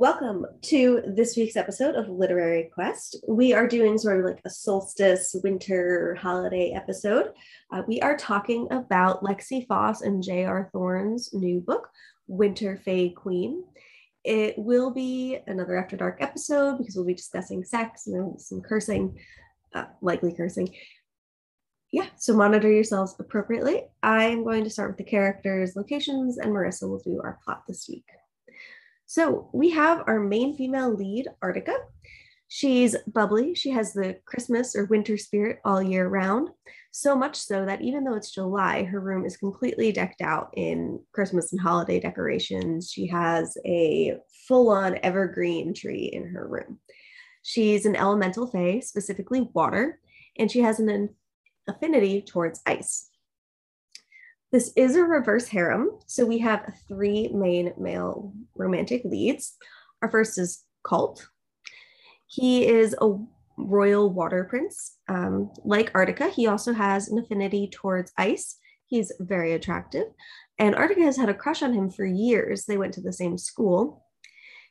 Welcome to this week's episode of Literary Quest. We are doing sort of like a solstice winter holiday episode. Uh, we are talking about Lexi Foss and J.R. Thorn's new book, Winter Fae Queen. It will be another After Dark episode because we'll be discussing sex and some cursing, uh, likely cursing. Yeah, so monitor yourselves appropriately. I am going to start with the characters, locations, and Marissa will do our plot this week. So we have our main female lead, Artica. She's bubbly. She has the Christmas or winter spirit all year round. So much so that even though it's July, her room is completely decked out in Christmas and holiday decorations. She has a full on evergreen tree in her room. She's an elemental fae, specifically water, and she has an affinity towards ice. This is a reverse harem. So we have three main male romantic leads. Our first is Colt. He is a royal water prince. Um, like Artica, he also has an affinity towards ice. He's very attractive. And Artica has had a crush on him for years. They went to the same school.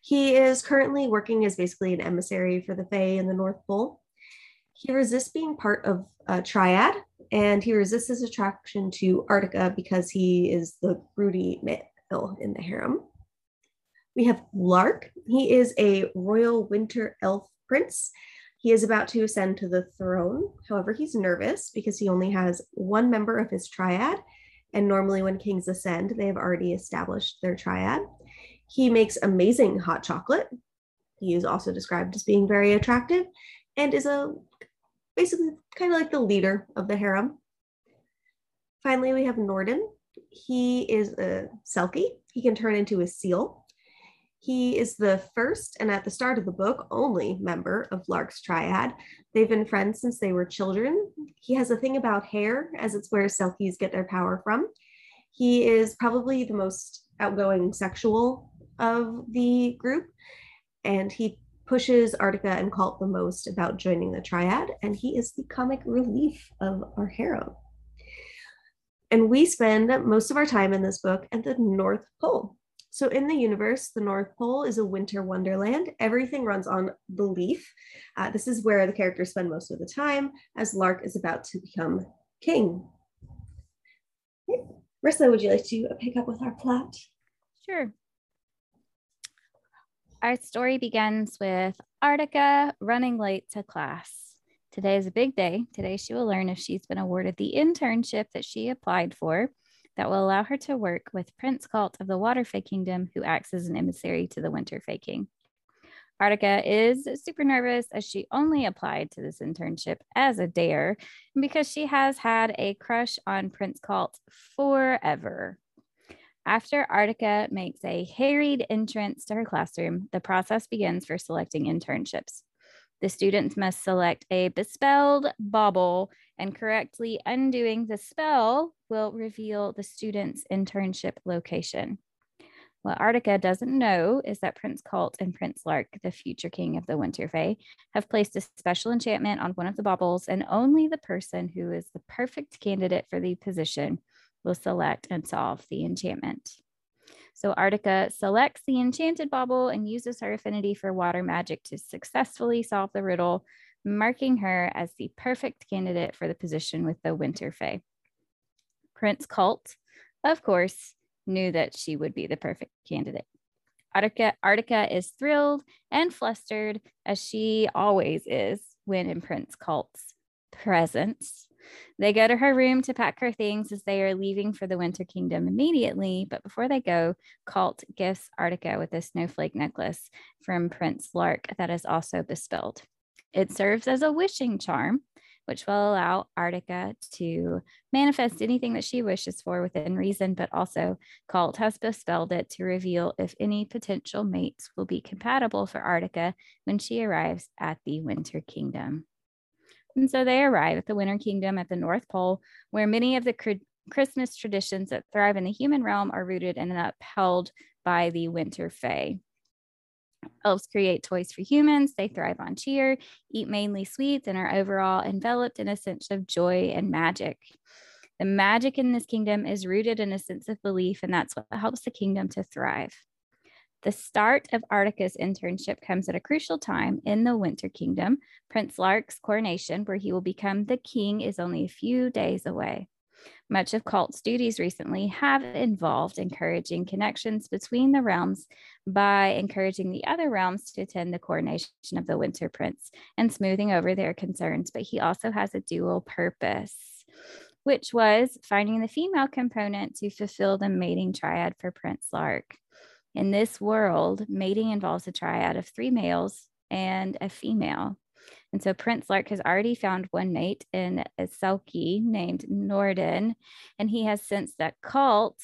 He is currently working as basically an emissary for the Fae in the North Pole. He resists being part of a triad, and he resists his attraction to Artica because he is the broody male in the harem. We have Lark. He is a royal winter elf prince. He is about to ascend to the throne. However, he's nervous because he only has one member of his triad. And normally, when kings ascend, they have already established their triad. He makes amazing hot chocolate. He is also described as being very attractive and is a basically kind of like the leader of the harem. Finally, we have Norden. He is a Selkie. He can turn into a seal. He is the first and at the start of the book only member of Lark's triad. They've been friends since they were children. He has a thing about hair, as it's where Selkies get their power from. He is probably the most outgoing sexual of the group, and he pushes Artica and Colt the most about joining the triad, and he is the comic relief of our hero. And we spend most of our time in this book at the North Pole. So, in the universe, the North Pole is a winter wonderland. Everything runs on belief. Uh, this is where the characters spend most of the time as Lark is about to become king. Rissa, would you like to pick up with our plot? Sure. Our story begins with Artica running late to class. Today is a big day. Today she will learn if she's been awarded the internship that she applied for that will allow her to work with Prince Colt of the Water Fae Kingdom, who acts as an emissary to the Winter Fae King. Artica is super nervous as she only applied to this internship as a dare because she has had a crush on Prince Colt forever. After Artica makes a harried entrance to her classroom, the process begins for selecting internships. The students must select a bespelled bauble, and correctly undoing the spell will reveal the student's internship location. What Artica doesn't know is that Prince Colt and Prince Lark, the future king of the Winter Fae, have placed a special enchantment on one of the baubles, and only the person who is the perfect candidate for the position will select and solve the enchantment. So Artica selects the enchanted bauble and uses her affinity for water magic to successfully solve the riddle, marking her as the perfect candidate for the position with the Winter Fae. Prince Colt, of course, knew that she would be the perfect candidate. Artica, Artica is thrilled and flustered, as she always is when in Prince Colt's presence. They go to her room to pack her things as they are leaving for the Winter Kingdom immediately. But before they go, Colt gifts Artica with a snowflake necklace from Prince Lark that is also bespelled. It serves as a wishing charm, which will allow Artica to manifest anything that she wishes for within reason, but also Colt has bespelled it to reveal if any potential mates will be compatible for Artica when she arrives at the Winter Kingdom. And so they arrive at the Winter Kingdom at the North Pole, where many of the cr- Christmas traditions that thrive in the human realm are rooted and upheld by the Winter Fae. Elves create toys for humans. They thrive on cheer, eat mainly sweets, and are overall enveloped in a sense of joy and magic. The magic in this kingdom is rooted in a sense of belief, and that's what helps the kingdom to thrive. The start of Artica's internship comes at a crucial time in the Winter Kingdom. Prince Lark's coronation, where he will become the king, is only a few days away. Much of Colt's duties recently have involved encouraging connections between the realms by encouraging the other realms to attend the coronation of the Winter Prince and smoothing over their concerns. But he also has a dual purpose, which was finding the female component to fulfill the mating triad for Prince Lark. In this world, mating involves a triad of three males and a female. And so Prince Lark has already found one mate in a Selkie named Norden, and he has sensed that Colt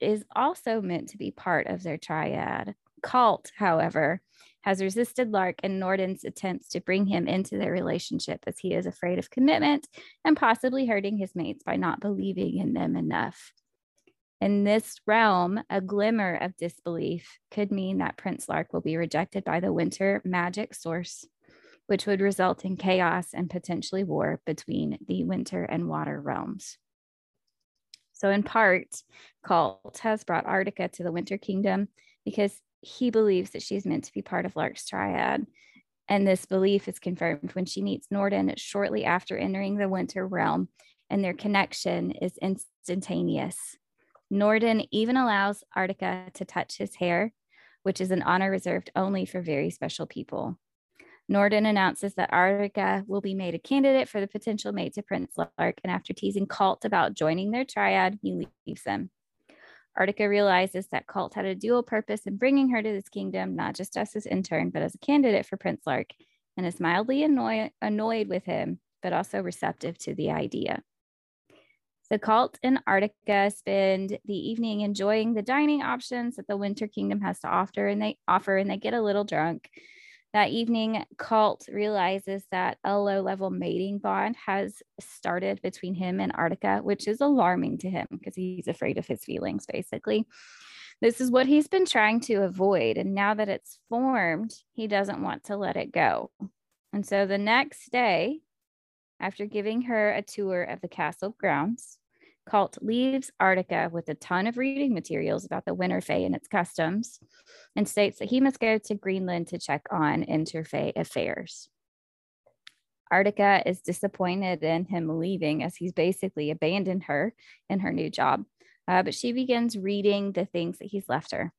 is also meant to be part of their triad. Colt, however, has resisted Lark and Norden's attempts to bring him into their relationship as he is afraid of commitment and possibly hurting his mates by not believing in them enough. In this realm, a glimmer of disbelief could mean that Prince Lark will be rejected by the winter magic source which would result in chaos and potentially war between the winter and water realms. So, in part, Colt has brought Artica to the Winter Kingdom because he believes that she's meant to be part of Lark's triad. And this belief is confirmed when she meets Norden shortly after entering the Winter realm, and their connection is instantaneous. Norden even allows Artica to touch his hair, which is an honor reserved only for very special people. Norden announces that Artica will be made a candidate for the potential mate to Prince Lark, and after teasing Colt about joining their triad, he leaves them. Artica realizes that Colt had a dual purpose in bringing her to this kingdom, not just as his intern, but as a candidate for Prince Lark, and is mildly annoy- annoyed with him, but also receptive to the idea. So Colt and Artica spend the evening enjoying the dining options that the Winter Kingdom has to offer, and they offer, and they get a little drunk. That evening, Colt realizes that a low level mating bond has started between him and Artica, which is alarming to him because he's afraid of his feelings, basically. This is what he's been trying to avoid. And now that it's formed, he doesn't want to let it go. And so the next day, after giving her a tour of the castle grounds, Colt leaves Artica with a ton of reading materials about the Winter Fae and its customs and states that he must go to Greenland to check on Interfey affairs. Artica is disappointed in him leaving as he's basically abandoned her in her new job, uh, but she begins reading the things that he's left her.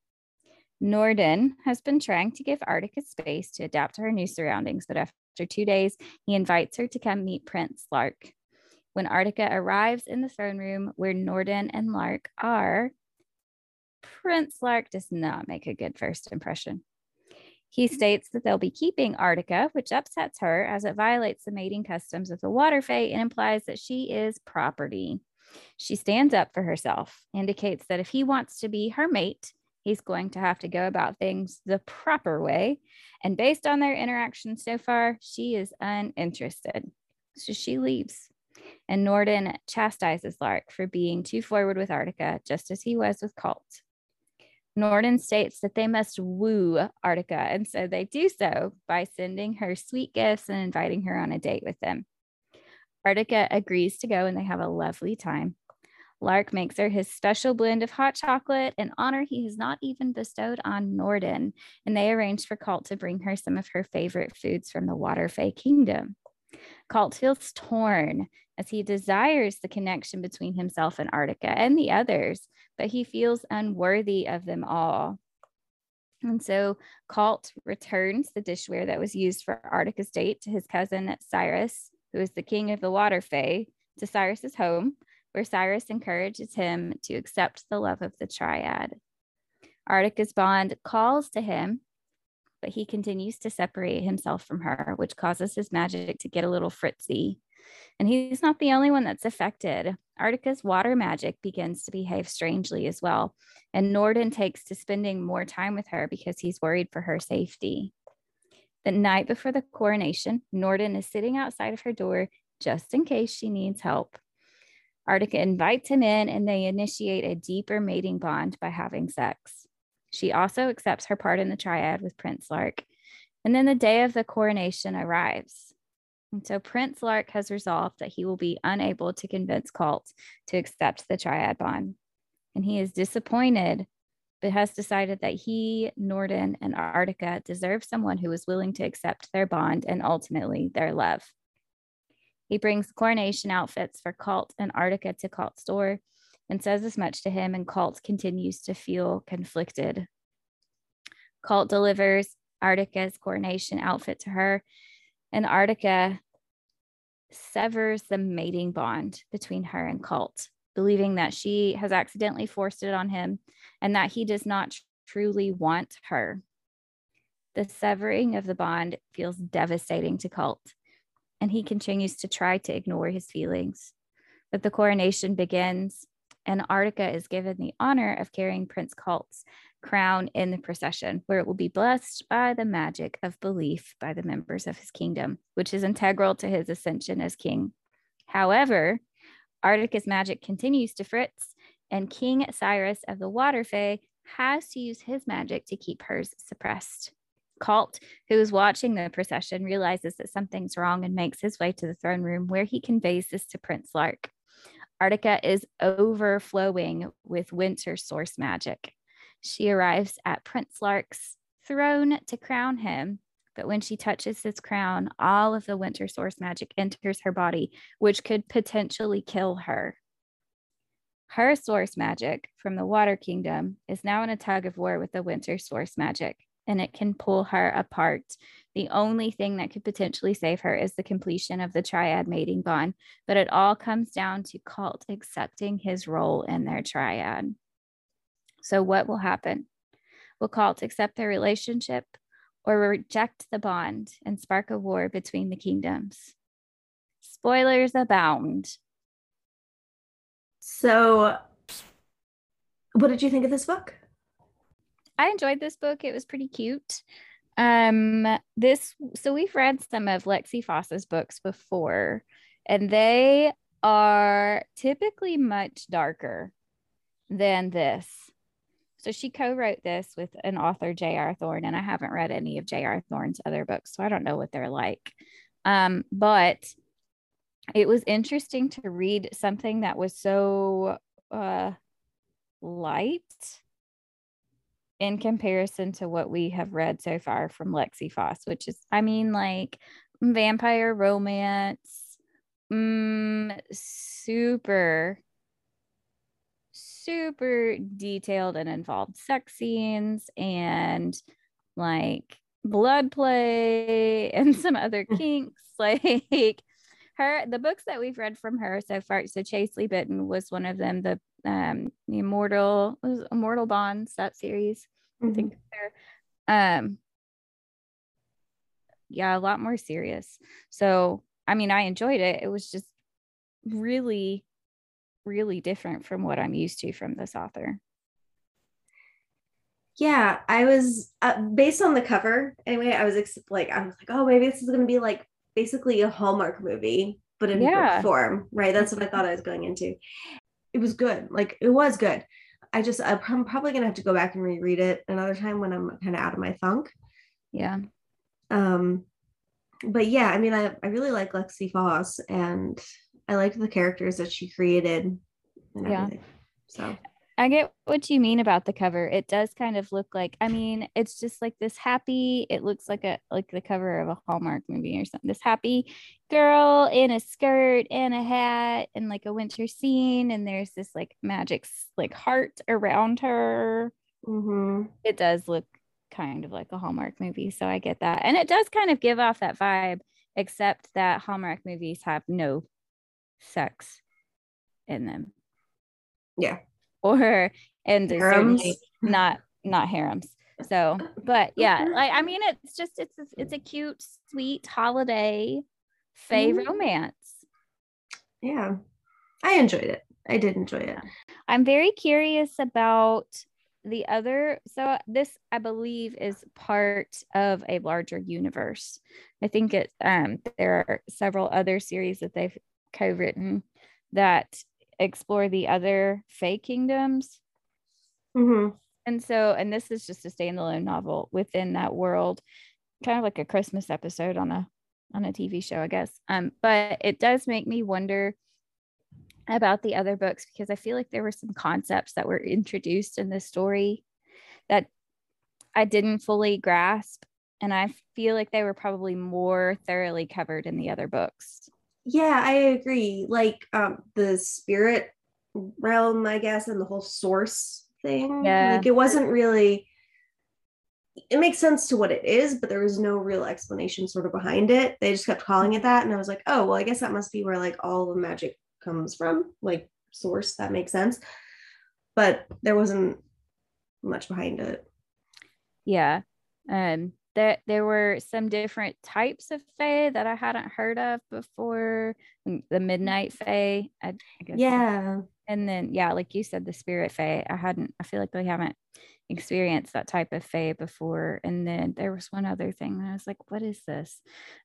Norden has been trying to give Artica space to adapt to her new surroundings, but after two days, he invites her to come meet Prince Lark. When Artica arrives in the throne room where Norden and Lark are, Prince Lark does not make a good first impression. He states that they'll be keeping Artica, which upsets her as it violates the mating customs of the Water Fae and implies that she is property. She stands up for herself, indicates that if he wants to be her mate, he's going to have to go about things the proper way. And based on their interaction so far, she is uninterested. So she leaves and Norden chastises Lark for being too forward with Artica, just as he was with Colt. Norden states that they must woo Artica, and so they do so by sending her sweet gifts and inviting her on a date with them. Artica agrees to go, and they have a lovely time. Lark makes her his special blend of hot chocolate, an honor he has not even bestowed on Norden, and they arrange for Colt to bring her some of her favorite foods from the Water Fae Kingdom. Colt feels torn as he desires the connection between himself and Artica and the others, but he feels unworthy of them all. And so Colt returns the dishware that was used for Artica's date to his cousin Cyrus, who is the king of the Water Fae, to Cyrus's home, where Cyrus encourages him to accept the love of the triad. Artica's bond calls to him but he continues to separate himself from her, which causes his magic to get a little fritzy. And he's not the only one that's affected. Artica's water magic begins to behave strangely as well. And Norden takes to spending more time with her because he's worried for her safety. The night before the coronation, Norden is sitting outside of her door just in case she needs help. Artica invites him in and they initiate a deeper mating bond by having sex. She also accepts her part in the triad with Prince Lark. And then the day of the coronation arrives. And so Prince Lark has resolved that he will be unable to convince Colt to accept the triad bond. And he is disappointed, but has decided that he, Norden, and Artica deserve someone who is willing to accept their bond and ultimately their love. He brings coronation outfits for Colt and Artica to Colt's door and says as much to him, and Colt continues to feel conflicted. Colt delivers Artica's coronation outfit to her, and Artica severs the mating bond between her and Colt, believing that she has accidentally forced it on him and that he does not truly want her. The severing of the bond feels devastating to Colt and he continues to try to ignore his feelings. But the coronation begins, and Artica is given the honor of carrying Prince Colt's crown in the procession, where it will be blessed by the magic of belief by the members of his kingdom, which is integral to his ascension as king. However, Artica's magic continues to fritz, and King Cyrus of the Water Fae has to use his magic to keep hers suppressed. Colt, who is watching the procession, realizes that something's wrong and makes his way to the throne room where he conveys this to Prince Lark. Artica is overflowing with winter source magic. She arrives at Prince Lark's throne to crown him, but when she touches his crown, all of the winter source magic enters her body, which could potentially kill her. Her source magic from the Water Kingdom is now in a tug of war with the winter source magic and it can pull her apart. The only thing that could potentially save her is the completion of the triad mating bond, but it all comes down to Colt accepting his role in their triad. So, what will happen? Will Colt accept their relationship or reject the bond and spark a war between the kingdoms? Spoilers abound. So, what did you think of this book? I enjoyed this book. It was pretty cute. Um, this so we've read some of Lexi Foss's books before, and they are typically much darker than this. So she co-wrote this with an author, J.R. Thorn, and I haven't read any of J.R. Thorn's other books, so I don't know what they're like. Um, but it was interesting to read something that was so uh, light in comparison to what we have read so far from Lexi Foss, which is, I mean, like vampire romance, mm, super, super detailed and involved sex scenes and like blood play and some other mm. kinks. like her, the books that we've read from her so far. So Chastely Bitten was one of them. The um the immortal was immortal bonds that series mm-hmm. i think mm-hmm. they're um yeah a lot more serious so i mean i enjoyed it it was just really really different from what i'm used to from this author yeah i was uh, based on the cover anyway i was ex- like i was like oh maybe this is going to be like basically a hallmark movie but in yeah. book form right that's what i thought i was going into it was good. Like it was good. I just I'm probably gonna have to go back and reread it another time when I'm kind of out of my funk. Yeah. Um, but yeah, I mean, I I really like Lexi Foss and I like the characters that she created. yeah. Everything. So I get what you mean about the cover. It does kind of look like I mean, it's just like this happy, it looks like a like the cover of a Hallmark movie or something. This happy girl in a skirt and a hat and like a winter scene and there's this like magic like heart around her. Mm-hmm. It does look kind of like a Hallmark movie, so I get that. And it does kind of give off that vibe except that Hallmark movies have no sex in them. Yeah or and certainly not not harems. So, but yeah, like I mean, it's just it's it's a cute, sweet holiday fae mm-hmm. romance. Yeah, I enjoyed it. I did enjoy it. I'm very curious about the other, so this I believe is part of a larger universe. I think it um there are several other series that they've co-written that explore the other Fae kingdoms. Mm-hmm. And so, and this is just a standalone novel within that world, kind of like a Christmas episode on a on a TV show, I guess. Um, but it does make me wonder about the other books because I feel like there were some concepts that were introduced in this story that I didn't fully grasp. And I feel like they were probably more thoroughly covered in the other books. Yeah, I agree. Like um the spirit realm, I guess, and the whole source thing. Yeah. Like it wasn't really it makes sense to what it is, but there was no real explanation sort of behind it. They just kept calling it that. And I was like, oh, well, I guess that must be where like all the magic comes from, like source. That makes sense. But there wasn't much behind it. Yeah. Um, that there were some different types of fae that I hadn't heard of before. Mm, The midnight fae, I, I guess. Yeah. And then, yeah, like you said, the spirit fae. I hadn't. I feel like we haven't experienced that type of fae before. And then there was one other thing, I was like, "What is this?"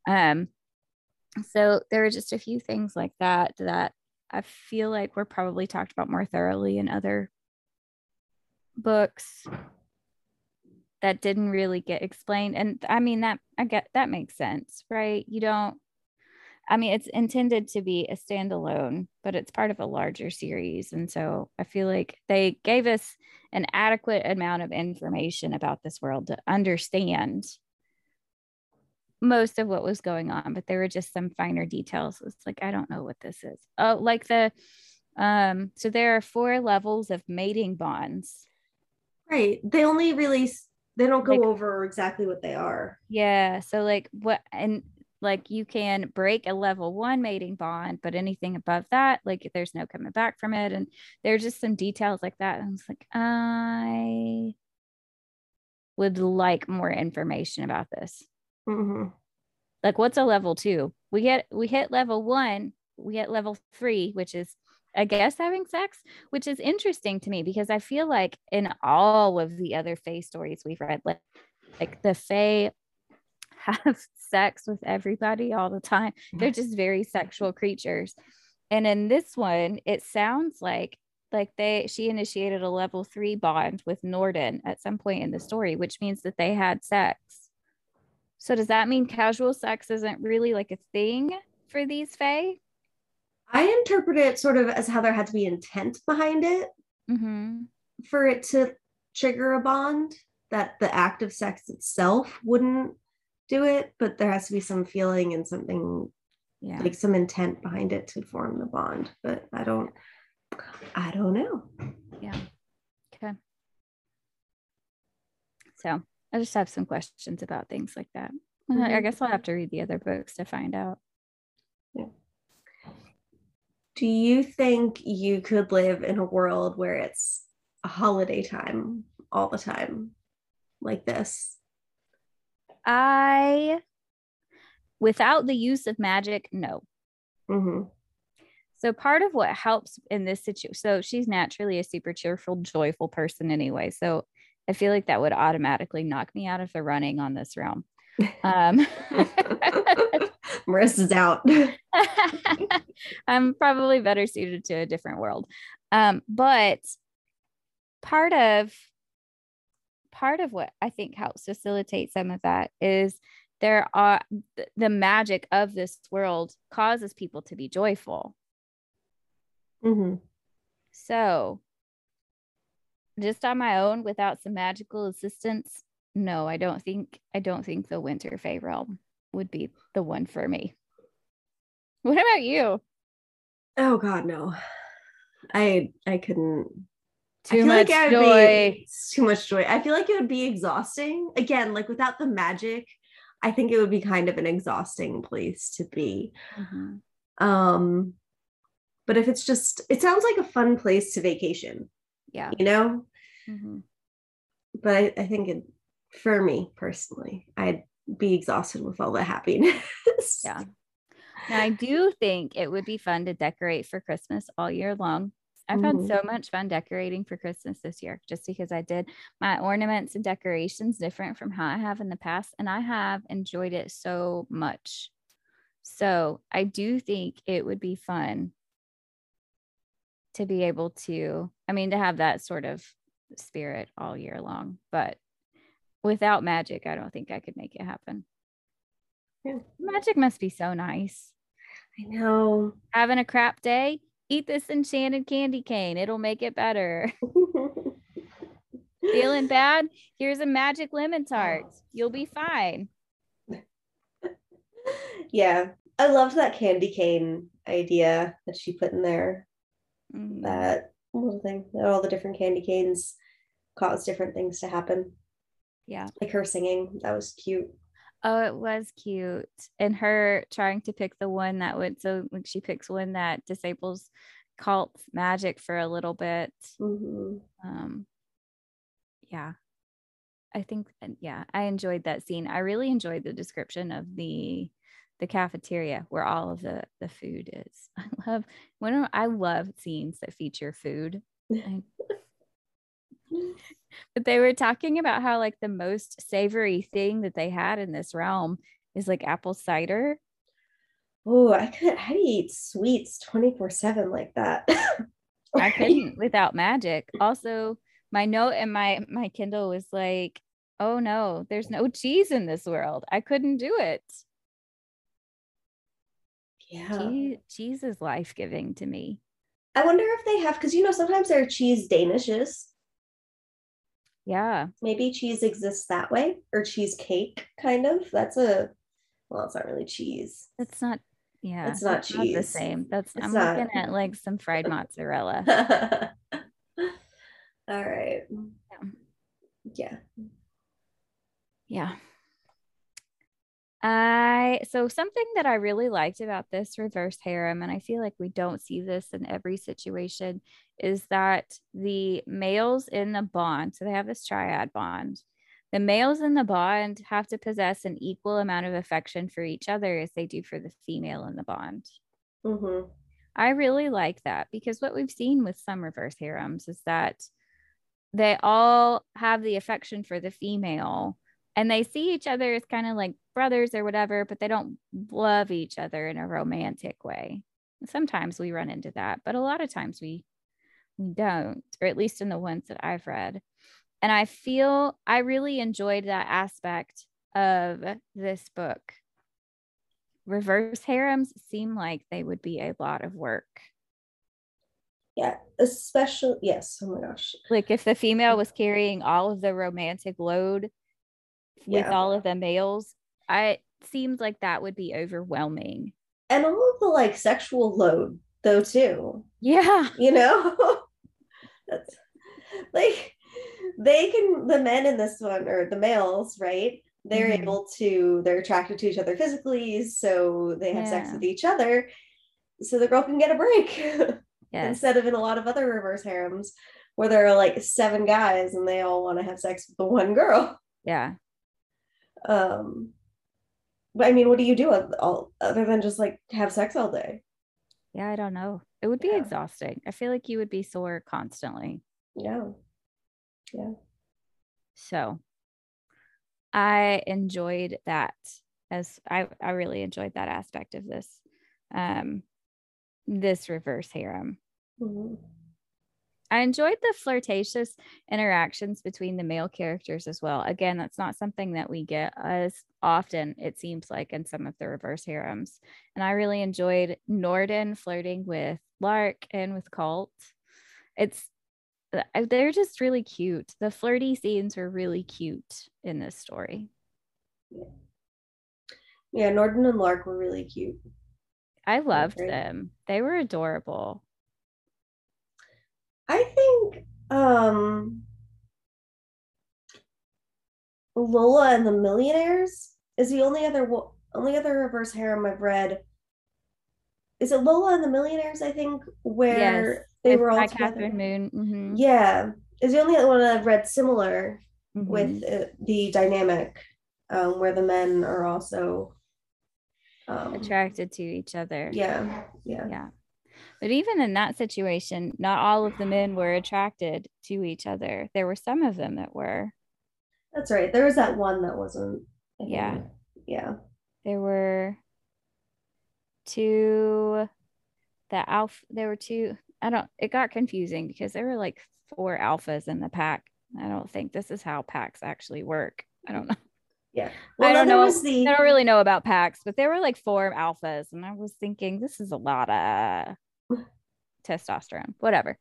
Um, so there were just a few things like that that I feel like were probably talked about more thoroughly in other books that didn't really get explained and i mean that i get that makes sense right? You don't i mean it's intended to be a standalone but it's part of a larger series and so i feel like they gave us an adequate amount of information about this world to understand most of what was going on but there were just some finer details. It's like i don't know what this is. Oh like the um so there are four levels of mating bonds. Right. They only really they don't go Like- over exactly what they are. Yeah. So like what and like you can break a level one mating bond, but anything above that, like there's no coming back from it. And there's just some details like that. And it's like, I would like more information about this. Mhm. Like what's a level two? We get we hit level one, we hit level three, which is I guess having sex, which is interesting to me because I feel like in all of the other Fae stories we've read, like, like the Fae have sex with everybody all the time. They're mm-hmm. just very sexual creatures. And in this one, it sounds like like they she initiated a level three bond with Norden at some point in the story, which means that they had sex. So does that mean casual sex isn't really like a thing for these Fae? I interpret it sort of as how there had to be intent behind it Mm-hmm. for it to trigger a bond that the act of sex itself wouldn't do it, but there has to be some feeling and something Yeah. like some intent behind it to form the bond. But I don't I don't know. Yeah. Okay. So I just have some questions about things like that. Uh, I Mhm. guess I'll have to read the other books to find out. Do you think you could live in a world where it's a holiday time all the time like this? I, without the use of magic, no. hmm So part of what helps in this situation, so she's naturally a super cheerful, joyful person anyway. So I feel like that would automatically knock me out of the running on this realm. Um, Marissa's out. I'm probably better suited to a different world. Um, but part of part of what I think helps facilitate some of that is there are th- the magic of this world causes people to be joyful. hmm So just on my own without some magical assistance, no, I don't think I don't think the winter Fae realm would be the one for me. What about you? Oh God, no. I I couldn't. I Too feel much like I joy. Be, too much joy. I feel like it would be exhausting. Again, like without the magic, I think it would be kind of an exhausting place to be. Mhm. Um, but if it's just, it sounds like a fun place to vacation, Yeah. you know. Mhm. But I, I think it, for me personally, I'd be exhausted with all the happiness. Yeah. Now, I do think it would be fun to decorate for Christmas all year long. I've had Mhm. so much fun decorating for Christmas this year just because I did my ornaments and decorations different from how I have in the past. And I have enjoyed it so much. So I do think it would be fun to be able to, I mean, to have that sort of spirit all year long. But without magic, I don't think I could make it happen. Yeah. Magic must be so nice. I know. Having a crap day, eat this enchanted candy cane. It'll make it better. Feeling bad? Here's a magic lemon tart. You'll be fine. yeah. I loved that candy cane idea that she put in there. Mhm. That little thing. That all the different candy canes cause different things to happen. Yeah. Like her singing. That was cute. Oh, it was cute. And her trying to pick the one that would, so like she picks one that disables Colt magic for a little bit. hmm Um, yeah. I think, yeah, I enjoyed that scene. I really enjoyed the description of the the cafeteria where all of the the food is. I love when I love scenes that feature food. I- but they were talking about how like the most savory thing that they had in this realm is like apple cider. Oh, I could I'd eat sweets 24-7 like that. I couldn't without magic. Also, my note in my my Kindle was like, "Oh no, there's no cheese in this world. I couldn't do it." Yeah. Cheese, cheese is life giving to me. I wonder if they have because you know sometimes there are cheese danishes. Yeah, Maybe cheese exists that way, or cheesecake kind of. That's a well, it's not really cheese. It's not. Yeah, It's not that's the same. That's It's I'm not. looking at like some fried mozzarella. All right. Yeah. Yeah. I so something that I really liked about this reverse harem, and I feel like we don't see this in every situation, is that the males in the bond, so they have this triad bond. The males in the bond have to possess an equal amount of affection for each other as they do for the female in the bond. hmm I really like that because what we've seen with some reverse harems is that they all have the affection for the female and they see each other as kind of like brothers or whatever, but they don't love each other in a romantic way. Sometimes we run into that, but a lot of times we we don't, or at least in the ones that I've read. And I feel I really enjoyed that aspect of this book. Reverse harems seem like they would be a lot of work. Yeah. Especially yes. Oh my gosh. Like if the female was carrying all of the romantic load with Yeah. all of the males, I it seems like that would be overwhelming. And all of the like sexual load though too. Yeah. You know? That's like they can the men in this one or the males, right? They're Mhm. able to they're attracted to each other physically, so they have sex with each other. So the girl can get a break. Yes. instead of in a lot of other reverse harems where there are like seven guys and they all want to have sex with the one girl. yeah. Um, but I mean, what do you do all, other than just like have sex all day? Yeah. I don't know. It would be Yeah. exhausting. I feel like you would be sore constantly. Yeah. Yeah. So I enjoyed that as I, I really enjoyed that aspect of this um this reverse harem. Mhm. I enjoyed the flirtatious interactions between the male characters as well. Again, that's not something that we get as often, it seems like, in some of the reverse harems. And I really enjoyed Norden flirting with Lark and with Colt. It's uh, they're just really cute. The flirty scenes were really cute in this story. Yeah, yeah Norden and Lark were really cute. I loved them. They were adorable. I think um Lola and the Millionaires is the only other only other reverse harem I've read. Is it Lola and the Millionaires? I think where Yes, they were all by together. Catherine Moon. Mhm, Yeah, is the only other one I've read similar mhm. with uh, the dynamic um, where the men are also um, attracted to each other. Yeah, yeah. Yeah. But even in that situation, not all of the men were attracted to each other. There were some of them that were. That's right. There was that one that wasn't. Yeah. Yeah. There were two the alpha there were two I don't it got confusing because there were like four alphas in the pack. I don't think this is how packs actually work. I don't know. Yeah. Well, I don't know. The... I don't really know about packs, but there were like four alphas, and I was thinking this is a lot of testosterone, whatever.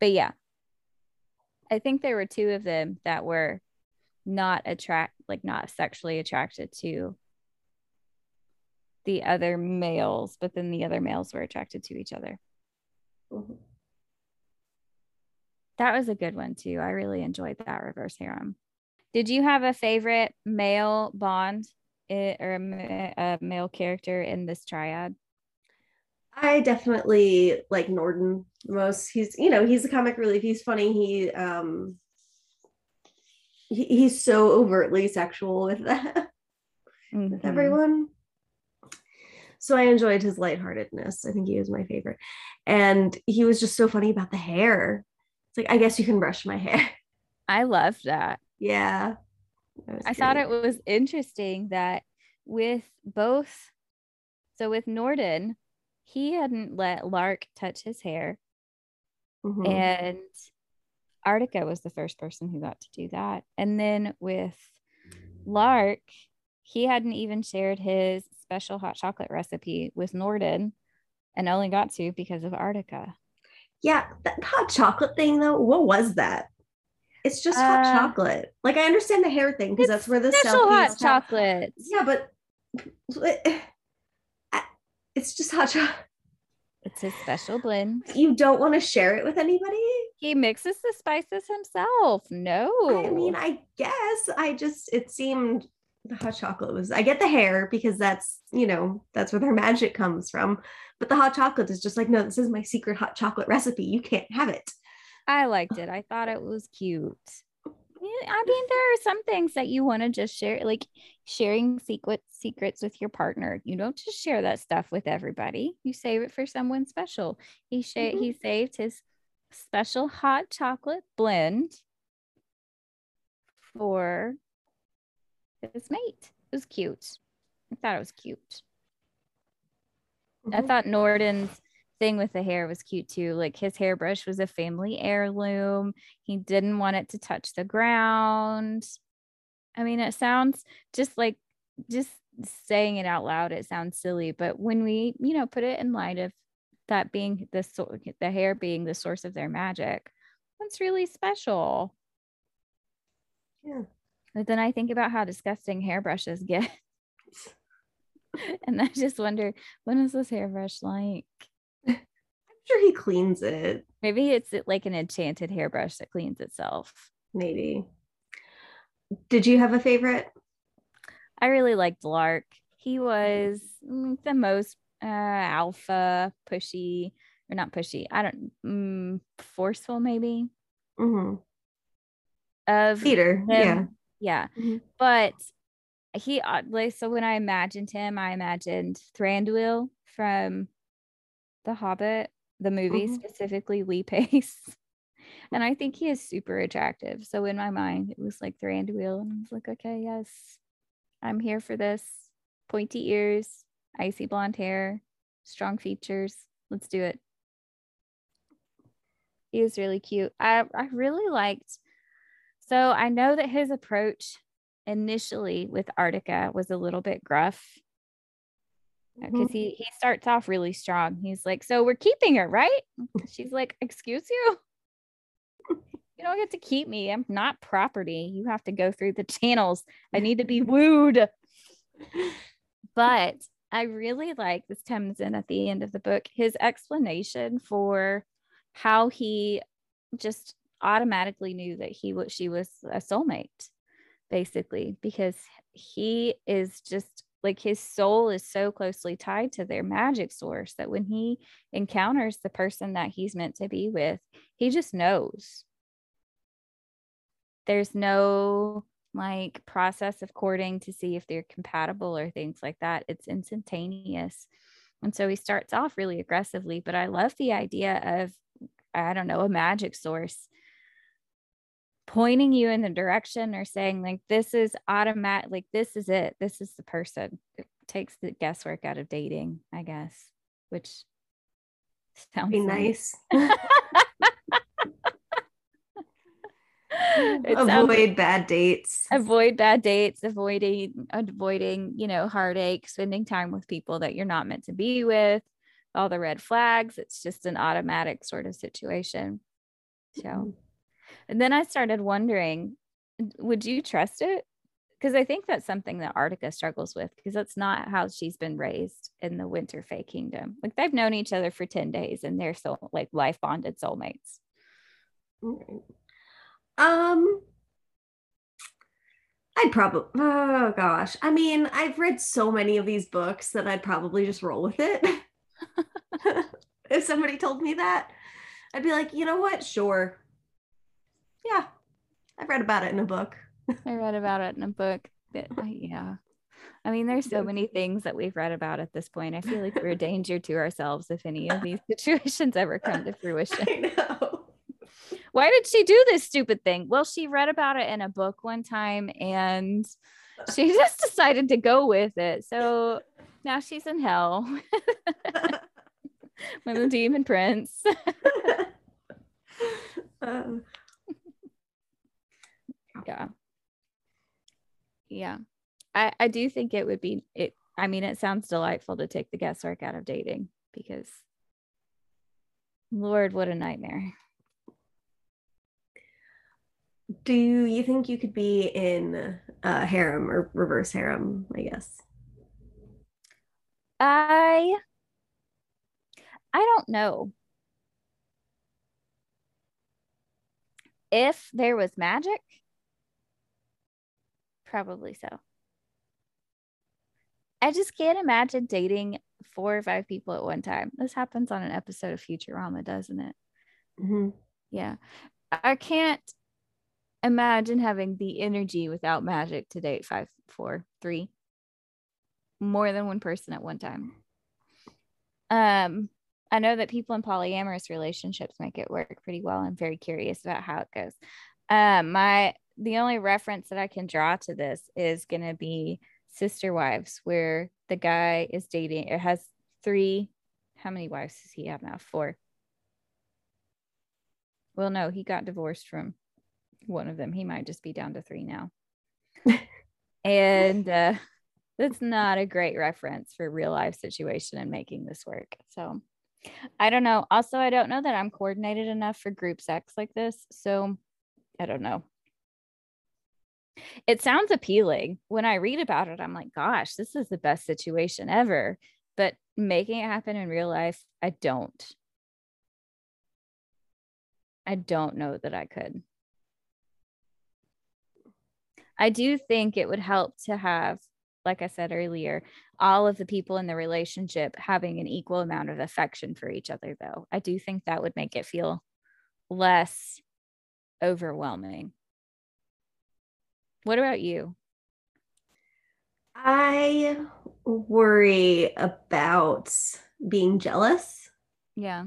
But yeah, I think there were two of them that were not attract, like not sexually attracted to the other males, but then the other males were attracted to each other. Mm-hmm. That was a good one too. I really enjoyed that reverse harem. Did you have a favorite male bond eh, or a, a male character in this triad? I definitely like Norden the most. He's, you know, he's a comic relief. He's funny. He, um, he, he's so overtly sexual with that, mm-hmm. with everyone. So I enjoyed his lightheartedness. I think he was my favorite. And he was just so funny about the hair. It's like, I guess you can brush my hair. I love that. Yeah. That I thought it was interesting that with both, so with Norden, he hadn't let Lark touch his hair. Mm-hmm. And Artica was the first person who got to do that. And then with Lark, he hadn't even shared his special hot chocolate recipe with Norden and only got to because of Artica. Yeah, that hot chocolate thing though, what was that? It's just hot uh, chocolate. Like I understand the hair thing because that's where the special hot chocolate. Yeah, but it's just hot chocolate. It's his special blend. You don't want to share it with anybody? He mixes the spices himself. No. I mean, I guess I just it seemed the hot chocolate was I get the hair because that's, you know, that's where their magic comes from. But the hot chocolate is just like, no, this is my secret hot chocolate recipe. You can't have it. I liked it. I thought it was cute. I mean, there are some things that you want to just share, like sharing secret secrets with your partner. You don't just share that stuff with everybody. You save it for someone special. He sh- mm-hmm. he saved his special hot chocolate blend for his mate. It was cute. I thought it was cute. Mm-hmm. I thought Norden's thing with the hair was cute too. Like his hairbrush was a family heirloom. He didn't want it to touch the ground. I mean, it sounds just like just saying it out loud, it sounds silly, but when we, you know, put it in light of that being the so- the hair being the source of their magic, that's really special. Yeah. But then I think about how disgusting hairbrushes get. and I just wonder, when is this hairbrush like? I'm sure he cleans it. Maybe it's like an enchanted hairbrush that cleans itself. Maybe. Did you have a favorite? I really liked Lark. He was mm, the most uh, alpha, pushy, or not pushy. I don't mm, forceful, maybe. Mm-hmm. Of theater, yeah yeah mm-hmm. but he uh, like so when i imagined him i imagined thranduil from the hobbit the movie mm-hmm. specifically lee pace and i think he is super attractive so in my mind it was like thranduil and wheel. And i was like okay yes i'm here for this pointy ears icy blonde hair strong features let's do it he was really cute i i really liked so I know that his approach initially with Artica was a little bit gruff because mm-hmm. he he starts off really strong. He's like, "So we're keeping her, right?" She's like, "Excuse you." You don't get to keep me. I'm not property. You have to go through the channels. I need to be wooed. But I really like this comes in at the end of the book, his explanation for how he just automatically knew that he was she was a soulmate basically because he is just like his soul is so closely tied to their magic source that when he encounters the person that he's meant to be with he just knows there's no like process of courting to see if they're compatible or things like that it's instantaneous And so he starts off really aggressively, but I love the idea of, I don't know, a magic source pointing you in the direction or saying, like, this is automatic, like, this is it, this is the person. It takes the guesswork out of dating, I guess, which sounds Be nice. It Um, avoid sounds- bad dates. avoid bad dates avoiding avoiding you know heartache spending time with people that you're not meant to be with all the red flags. It's just an automatic sort of situation. So mm-hmm. and then i started wondering would you trust it? Because i think that's something that artica struggles with because that's not how she's been raised in the winter Fae kingdom. Like they've known each other for 10 days and they're so like life bonded soulmates. Right. Um, I'd probably, oh gosh. I mean, I've read so many of these books that I'd probably just roll with it. if somebody told me that, I'd be like, you know what? Sure. Yeah, I've read about it in a book. I read about it in a book. That, yeah. I mean, there's so many things that we've read about at this point. I feel like we're a danger to ourselves if any of these situations ever come to fruition. I know. Why did she do this stupid thing? Well, she read about it in a book one time and she just decided to go with it. So now she's in hell with the demon prince. Um, yeah yeah i i do think it would be it i mean it sounds delightful to take the guesswork out of dating because lord what a nightmare do you think you could be in uh, harem or reverse harem? I guess. i i don't know if there was magic probably so i just can't imagine dating four or five people at one time this happens on an episode of futurama doesn't it Mhm. Yeah. I can't imagine having the energy without magic to date five, four, three, more than one person at one time. Um, I know that people in polyamorous relationships make it work pretty well. I'm very curious about how it goes. Um, my the only reference that I can draw to this is gonna be Sister Wives, where the guy is dating, it has three. How many wives does he have now? Four. Well, no, he got divorced from one of them. He might just be down to three now. and uh, that's not a great reference for real life situation and making this work. So I don't know. Also, I don't know that I'm coordinated enough for group sex like this. So I don't know. It sounds appealing. When I read about it, I'm like, gosh, this is the best situation ever. But making it happen in real life, I don't. I don't know that I could. I do think it would help to have, like I said earlier, all of the people in the relationship having an equal amount of affection for each other, though. I do think that would make it feel less overwhelming. What about you? I worry about being jealous, Yeah.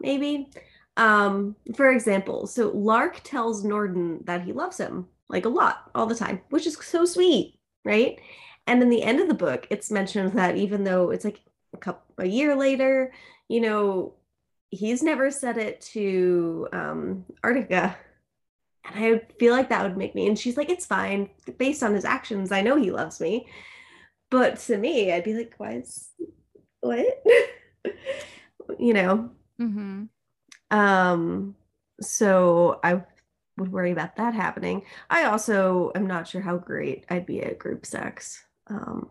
maybe. Um, for example, so Lark tells Norden that he loves him like a lot all the time, which is so sweet, right? And in the end of the book, it's mentioned that even though it's like a couple a year later, you know, he's never said it to um Artica. And I feel like that would make me, and she's like, it's fine. Based on his actions, I know he loves me. But to me, I'd be like, why is what? you know, Mm-hmm. um, so I would worry about that happening. I also am not sure how great I'd be at group sex. Um,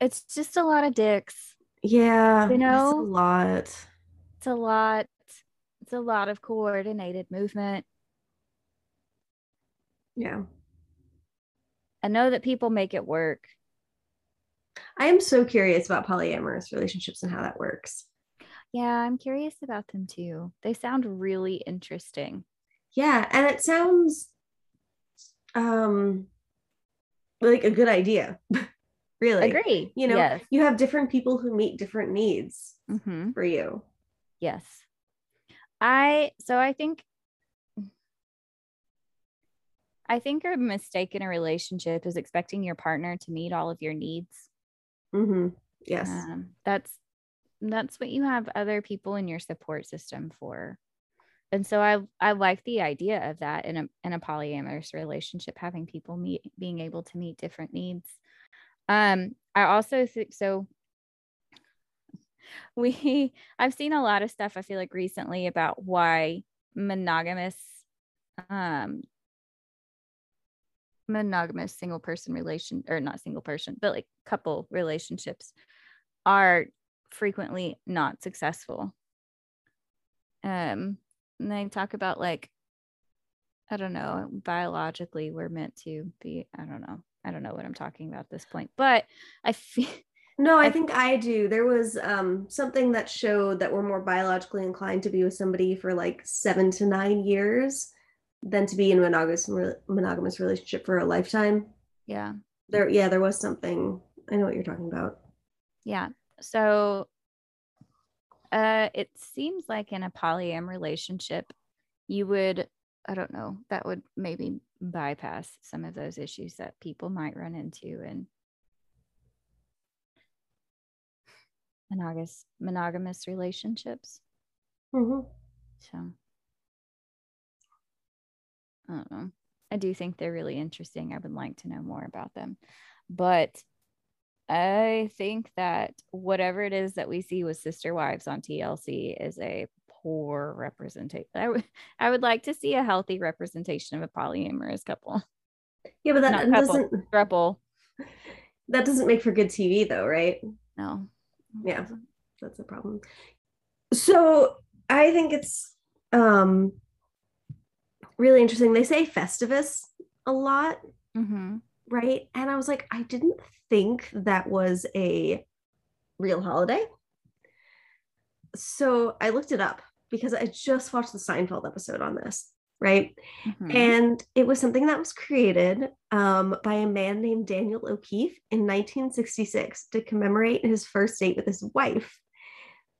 It's just a lot of dicks. yeah, You it's know? a lot. It's a lot. It's a lot of coordinated movement. Yeah. I know that people make it work. I am so curious about polyamorous relationships and how that works. Yeah, I'm curious about them too. They sound really interesting. Yeah, and it sounds um like a good idea. really I Agree. you know Yes. you have different people who meet different needs hmm for you Yes. I so I think I think a mistake in a relationship is expecting your partner to meet all of your needs. hmm yes Um, that's that's what you have other people in your support system for. And so I I like the idea of that in a in a polyamorous relationship, having people meet being able to meet different needs. Um, I also think so. We I've seen a lot of stuff I feel like recently about why monogamous um monogamous single person relation or not single person, but like couple relationships are frequently not successful. Um, and they talk about like, I don't know, biologically we're meant to be. I don't know. I don't know what I'm talking about at this point, but I feel no i I- think i do there was um something that showed that we're more biologically inclined to be with somebody for like seven to nine years than to be in a monogamous monogamous relationship for a lifetime yeah, there yeah there was something i know what you're talking about yeah. So, uh, it seems like in a polyam relationship, you would, I don't know, that would maybe bypass some of those issues that people might run into in monogamous monogamous relationships. Mhm. So I don't know. I do think they're really interesting. I would like to know more about them. But I think that whatever it is that we see with sister wives on TLC is a poor representation. I would like to see a healthy representation of a polyamorous couple. yeah but that Not couple. doesn't Throuple. that doesn't make for good tv though right No. Yeah. that's a problem so i think it's um really interesting they say festivus a lot Mm-hmm. Right and i was like i didn't think that was a real holiday so i looked it up because i just watched the seinfeld episode on this right Mhm. and it was something that was created um, by a man named Daniel O'Keefe in 1966 to commemorate his first date with his wife.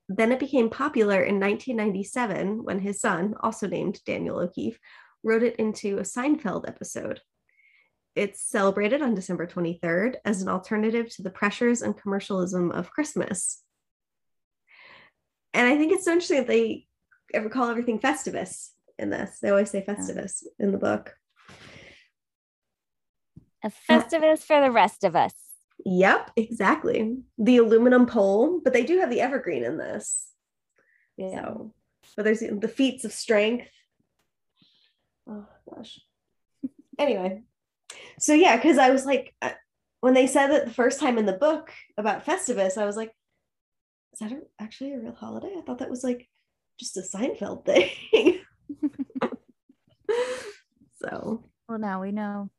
Then it became popular in 1997 when his son, also named Daniel O'Keefe, wrote it into a Seinfeld episode. It's celebrated on December 23rd as an alternative to the pressures and commercialism of Christmas. And I think it's so interesting that they ever call everything Festivus in this. They always say Festivus in the book. a festivus for the rest of us. Yep, exactly. The aluminum pole, but they do have the evergreen in this. Yeah. So, but there's the feats of strength. Oh gosh. Anyway, so yeah, because I was like, uh, when they said it the first time in the book about Festivus, I was like, is that a, actually a real holiday? I thought that was like just a Seinfeld thing. so Well, now we know.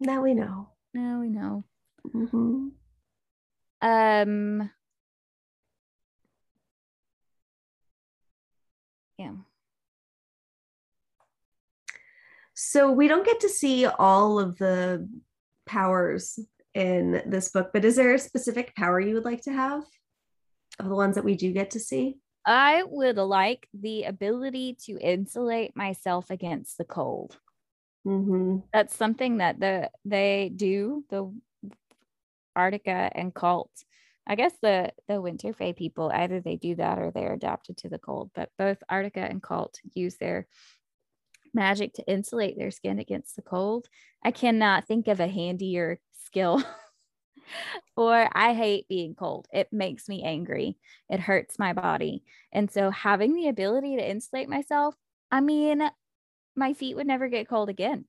now we know. Now we know. Mhm. Um. Yeah. So we don't get to see all of the powers in this book, but is there a specific power you would like to have of the ones that we do get to see? I would like the ability to insulate myself against the cold. Mm-hmm. That's something that the they do the Arctica and Colt. I guess the the Winter Fae people either they do that or they're adapted to the cold. But both Arctica and Colt use their magic to insulate their skin against the cold. I cannot think of a handier skill. or I hate being cold. It makes me angry. It hurts my body. And so having the ability to insulate myself, I mean, my feet would never get cold again.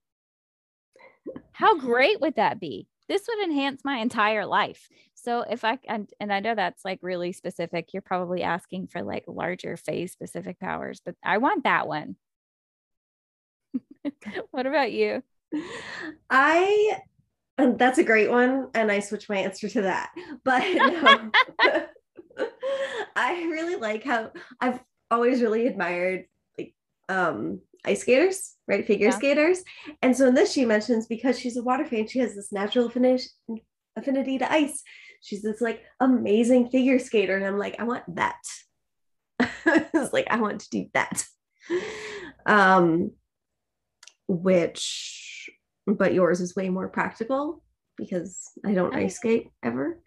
How great would that be? This would enhance my entire life. So if I and, and I know that's like really specific, you're probably asking for like larger phase specific powers, but I want that one. what about you? I and that's a great one, and I switched my answer to that. But no. I really like how I've always really admired like um ice skaters, right? Figure Yeah. skaters. And so in this she mentions because she's a water fan, she has this natural finish affinity to ice. She's this like amazing figure skater. And I'm like, I want that. it's like, I want to do that. Um, which, but yours is way more practical because I don't ice skate ever.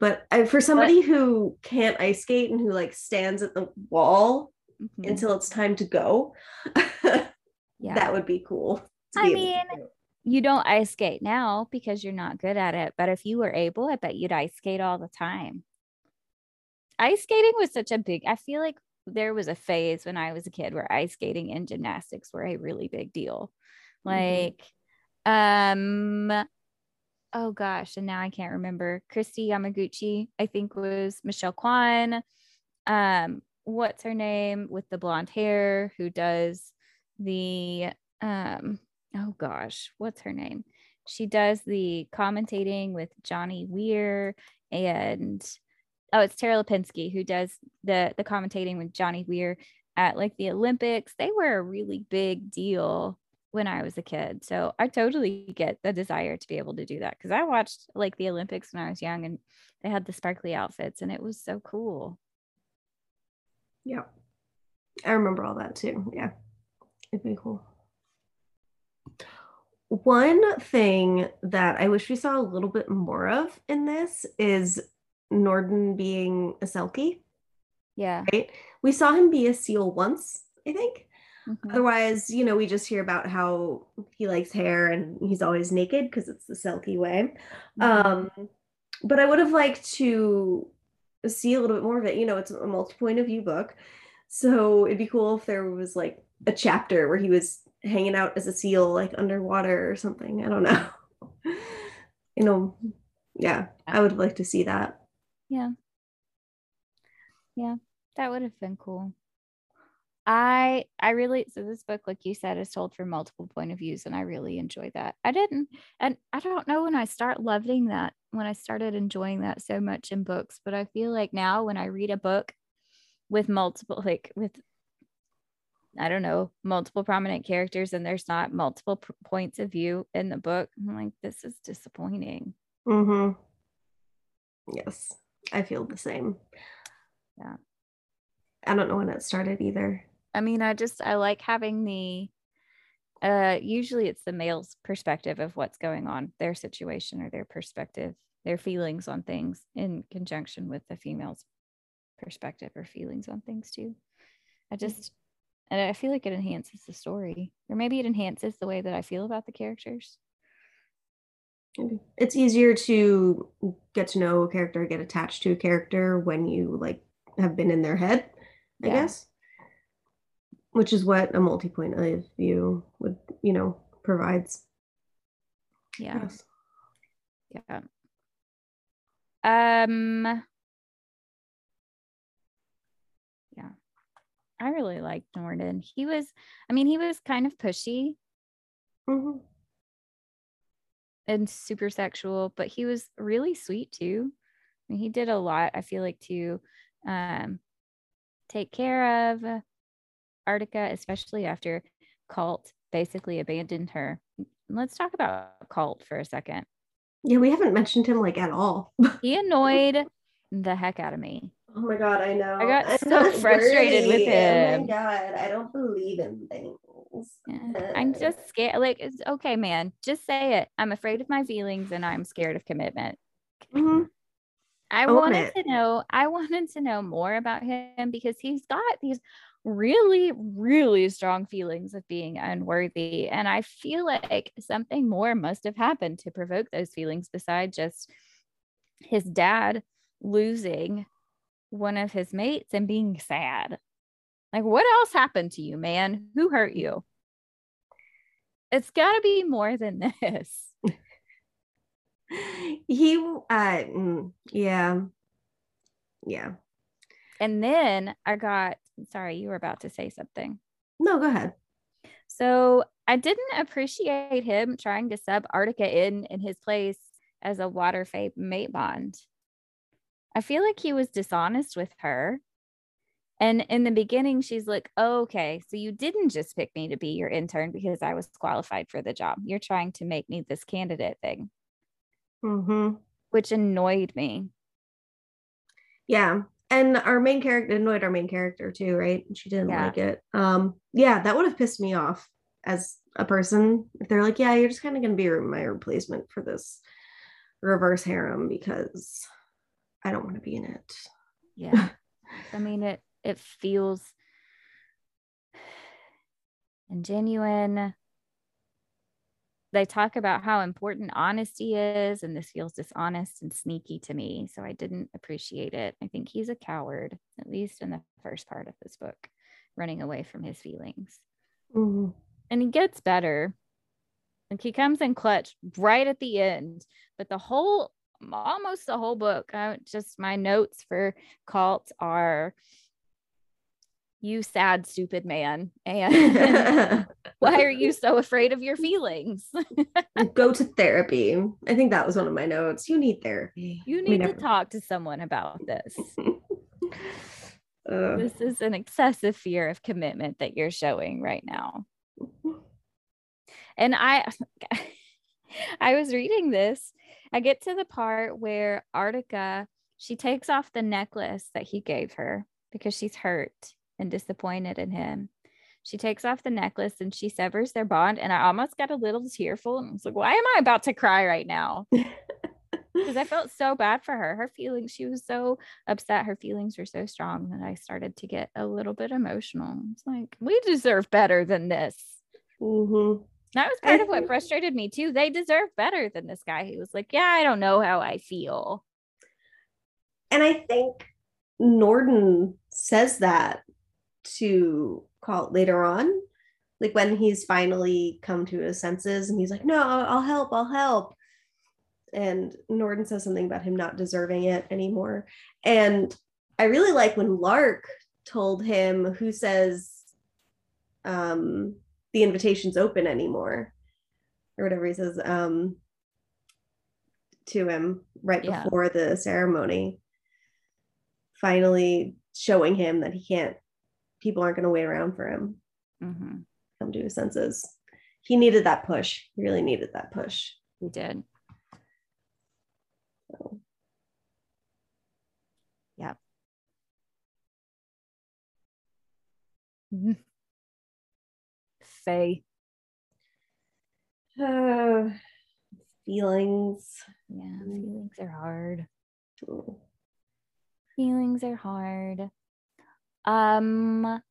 But I, for somebody who can't ice skate and who like stands at the wall mm-hmm. until it's time to go, yeah, that would be cool. I mean, you don't ice skate now because you're not good at it. But if you were able, I bet you'd ice skate all the time. Ice skating was such a big, I feel like there was a phase when I was a kid where ice skating and gymnastics were a really big deal. Mm-hmm. Like, mm-hmm. um, oh gosh, and now I can't remember. Kristi Yamaguchi, I think was Michelle Kwan. Um, what's her name with the blonde hair who does the um oh gosh, what's her name? She does the commentating with Johnny Weir and oh, it's Tara Lipinski who does the the commentating with Johnny Weir at like the Olympics. They were a really big deal when I was a kid. So I totally get the desire to be able to do that because I watched like the Olympics when I was young and they had the sparkly outfits and it was so cool. Yeah. I remember all that too. Yeah. It'd be cool. One thing that I wish we saw a little bit more of in this is Norden being a Selkie. Yeah. Right. We saw him be a seal once, I think. Mm-hmm. Otherwise, you know, we just hear about how he likes hair and he's always naked because it's the Selkie way. Mm-hmm. Um, but I would have liked to see a little bit more of it. You know, it's a multi point of view book. So it'd be cool if there was like a chapter where he was hanging out as a seal, like underwater or something. I don't know. you know, yeah, I would like to see that. Yeah. Yeah, that would have been cool. I I really so this book, like you said, is told from multiple point of views, and I really enjoy that. I didn't, and I don't know when I start loving that, when I started enjoying that so much in books, but I feel like now when I read a book with multiple, like with I don't know, multiple prominent characters, and there's not multiple points of view in the book, I'm like, this is disappointing. Mm-hmm. Yes, I feel the same. Yeah. I don't know when it started either. I mean, I just I like having the uh usually it's the male's perspective of what's going on, their situation or their perspective, their feelings on things in conjunction with the female's perspective or feelings on things too. I just and I feel like it enhances the story. Or maybe it enhances the way that I feel about the characters. It's easier to get to know a character, get attached to a character when you like have been in their head, I yeah. guess. Which is what a multi-point of view would you know provides. Yeah. Yes. yeah. Um. Yeah. I really liked norden he was i mean he was kind of pushy. Mm-hmm. And super sexual but he was really sweet too I mean, he did a lot i feel like to um take care of Artica, especially after Colt basically abandoned her. Let's talk about Colt for a second. Yeah, we haven't mentioned him like at all. he annoyed the heck out of me. Oh my god, I know. I got I'm so frustrated with him. Oh my god, I don't believe in things. Yeah. I'm just scared. Like, it's okay, man. Just say it. I'm afraid of my feelings and I'm scared of commitment. Mm-hmm. I Own wanted it. to know. I wanted to know more about him because he's got these really, really strong feelings of being unworthy. And I feel like something more must have happened to provoke those feelings besides just his dad losing one of his mates and being sad. Like, what else happened to you, man? Who hurt you? It's got to be more than this. he, uh, mm, yeah, yeah. And then I got sorry, you were about to say something. No, go ahead. So I didn't appreciate him trying to sub Artica in in his place as a water fae mate bond. I feel like he was dishonest with her. And in the beginning, she's like, oh, okay, so you didn't just pick me to be your intern because I was qualified for the job. You're trying to make me this candidate thing. Mm-hmm. which annoyed me. Yeah. And our main character annoyed our main character too, right? She didn't Yeah. like it. Um, yeah, that would have pissed me off as a person if they're like, yeah, you're just kind of gonna be my replacement for this reverse harem because I don't want to be in it. Yeah. I mean it it feels ingenuine. They talk about how important honesty is, and this feels dishonest and sneaky to me. So I didn't appreciate it. I think he's a coward, at least in the first part of this book, running away from his feelings. Mhm. And he gets better. Like he comes in clutch right at the end, but the whole almost the whole book, I, just my notes for Colt are you sad, stupid man. And why are you so afraid of your feelings? Go to therapy. I think that was one of my notes. You need therapy. You We need to never- talk to someone about this. Uh, This is an excessive fear of commitment that you're showing right now. And I I was reading this. I get to the part where Artica, she takes off the necklace that he gave her because she's hurt and disappointed in him. She takes off the necklace and she severs their bond. And I almost got a little tearful and was like, why am I about to cry right now? Because I felt so bad for her. Her feelings, she was so upset. Her feelings were so strong that I started to get a little bit emotional. It's like, we deserve better than this. mhm. That was part of what frustrated me too. They deserve better than this guy. He was like, Yeah, I don't know how I feel. And I think Norden says that to Colt later on, like when he's finally come to his senses and he's like, No, I'll help, I'll help. And Norden says something about him not deserving it anymore. And I really like when Lark told him who says um the invitation's open anymore or whatever he says um to him right Yeah. before the ceremony finally showing him that he can't people aren't going to wait around for him Mhm. come to his senses he needed that push he really needed that push He did. so. Mhm. Fae. Uh, feelings Yeah, feelings are hard. Mm. Feelings are hard. Um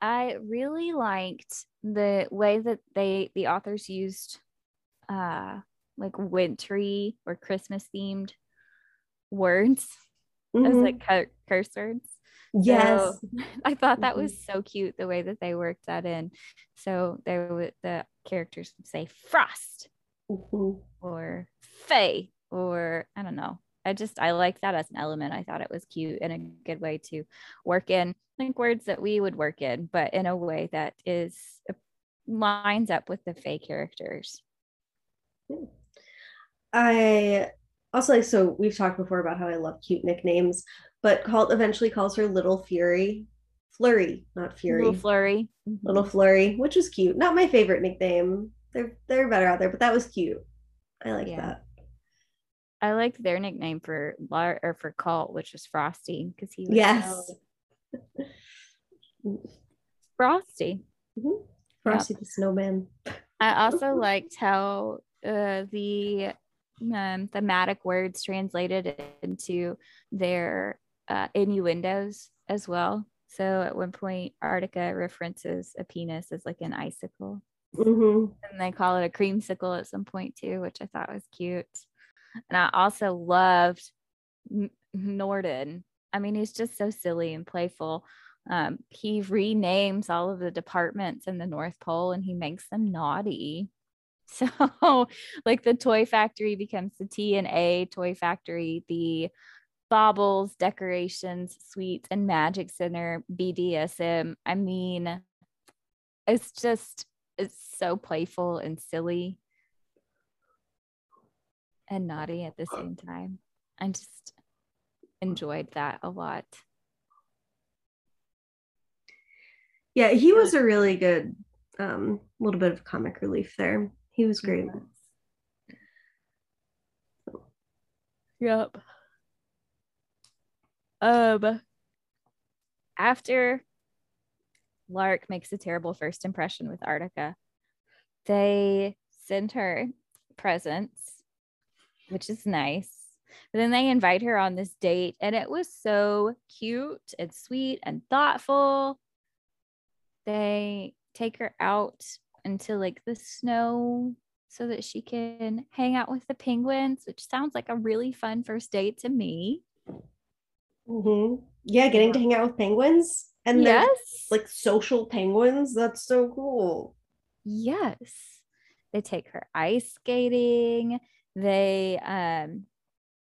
I really liked the way that they the authors used uh like wintry or Christmas themed words as Mhm. like cur- curse words. yes So, I thought that was so cute the way that they worked that in. So they would the characters would say frost Mhm. or Fae or I don't know. I just I like that as an element. I thought it was cute and a good way to work in like words that we would work in, but in a way that is uh, lines up with the Fae characters. I also like so we've talked before about how I love cute nicknames, but Colt eventually calls her Little Fury, Flurry, not Fury, Little flurry. Little Flurry, which was cute. Not my favorite nickname. They're they're better out there, but that was cute. I like Yeah. that. I liked their nickname for Lar or for Colt, which was Frosty, because he was Yes. so frosty. Mhm. Frosty the Snowman. I also liked how uh, the um, thematic words translated into their uh, innuendos as well. So at one point, Artica references a penis as like an icicle, hmm and they call it a creamsicle at some point too, which I thought was cute. And I also loved N- Norden. I mean, he's just so silly and playful. Um, he renames all of the departments in the North Pole and he makes them naughty. So, like the toy factory becomes the T and A toy factory, the baubles, decorations, sweets, and magic center, BDSM. I mean, it's just, it's so playful and silly and naughty at the same time. I just enjoyed that a lot. Yeah, he was a really good um little bit of comic relief there. He was great. Yep. Um after Lark makes a terrible first impression with Artica, they send her presents, which is nice. But then they invite her on this date, and it was so cute and sweet and thoughtful. They take her out into like the snow so that she can hang out with the penguins, which sounds like a really fun first date to me. Mm-hmm. Yeah, getting to hang out with penguins and yes, like social penguins. That's so cool. Yes, they take her ice skating. They um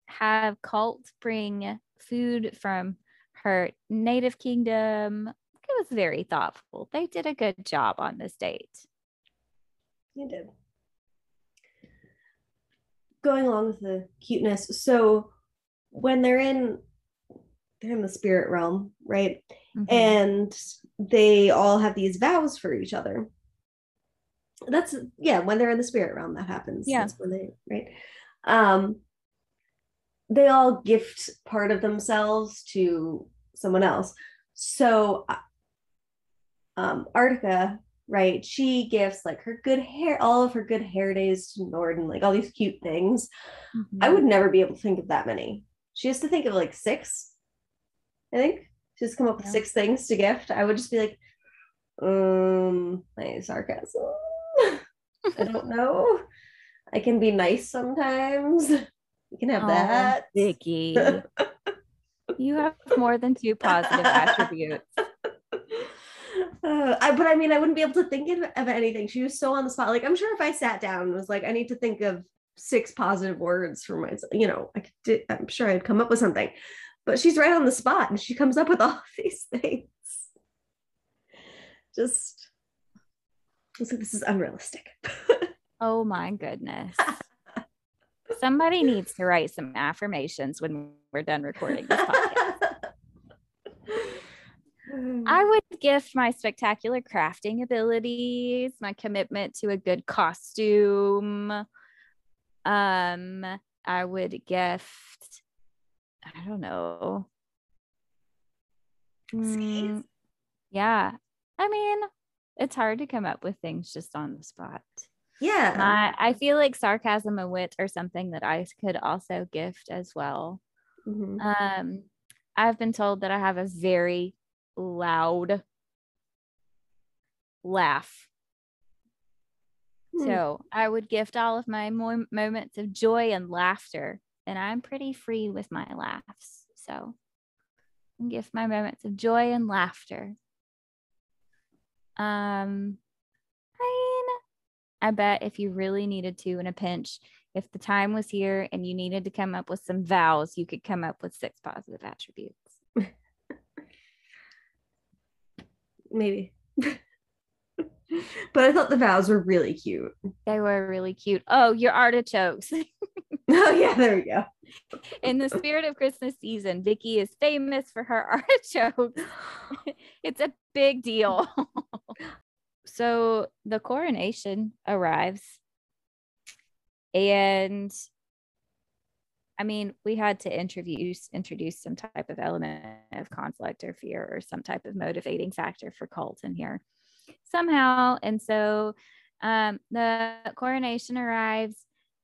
have Colt bring food from her native kingdom. It was very thoughtful. They did a good job on this date. You did. Going along with the cuteness, so when they're in they're in the spirit realm, right? Mm-hmm. And they all have these vows for each other. That's yeah, when they're in the spirit realm, that happens. Yeah. That's when they right. Um they all gift part of themselves to someone else. So uh, um Artica, right, she gifts like her good hair, all of her good hair days to Norden, like all these cute things. Mm-hmm. I would never be able to think of that many. She has to think of like six I think. she's come up with yeah. six things to gift. I would just be like, um, my sarcasm. I don't know. I can be nice sometimes. You can have oh, that. Vicky. you have more than two positive attributes. Uh, I, but I mean, I wouldn't be able to think of, of anything. She was so on the spot. Like, I'm sure if I sat down and was like, I need to think of six positive words for myself, you know, I could, I'm sure I'd come up with something but she's right on the spot and she comes up with all these things. Just, like, this is unrealistic. oh my goodness. Somebody needs to write some affirmations when we're done recording this podcast. I would gift my spectacular crafting abilities, my commitment to a good costume. Um, I would gift I don't know. Mm, yeah. I mean, it's hard to come up with things just on the spot. Yeah. I, I feel like sarcasm and wit are something that I could also gift as well. Mm-hmm. Um, I've been told that I have a very loud laugh. Hmm. So I would gift all of my mo- moments of joy and laughter and I'm pretty free with my laughs. So I give my moments of joy and laughter. Um, I mean, I bet if you really needed to in a pinch, if the time was here and you needed to come up with some vows, you could come up with six positive attributes. Maybe. but I thought the vows were really cute. They were really cute. Oh, your artichokes. oh yeah, there we go. In the spirit of Christmas season, Vicky is famous for her artichokes. it's a big deal. so the coronation arrives. And I mean, we had to introduce introduce some type of element of conflict or fear or some type of motivating factor for Colton here somehow. And so um, the coronation arrives.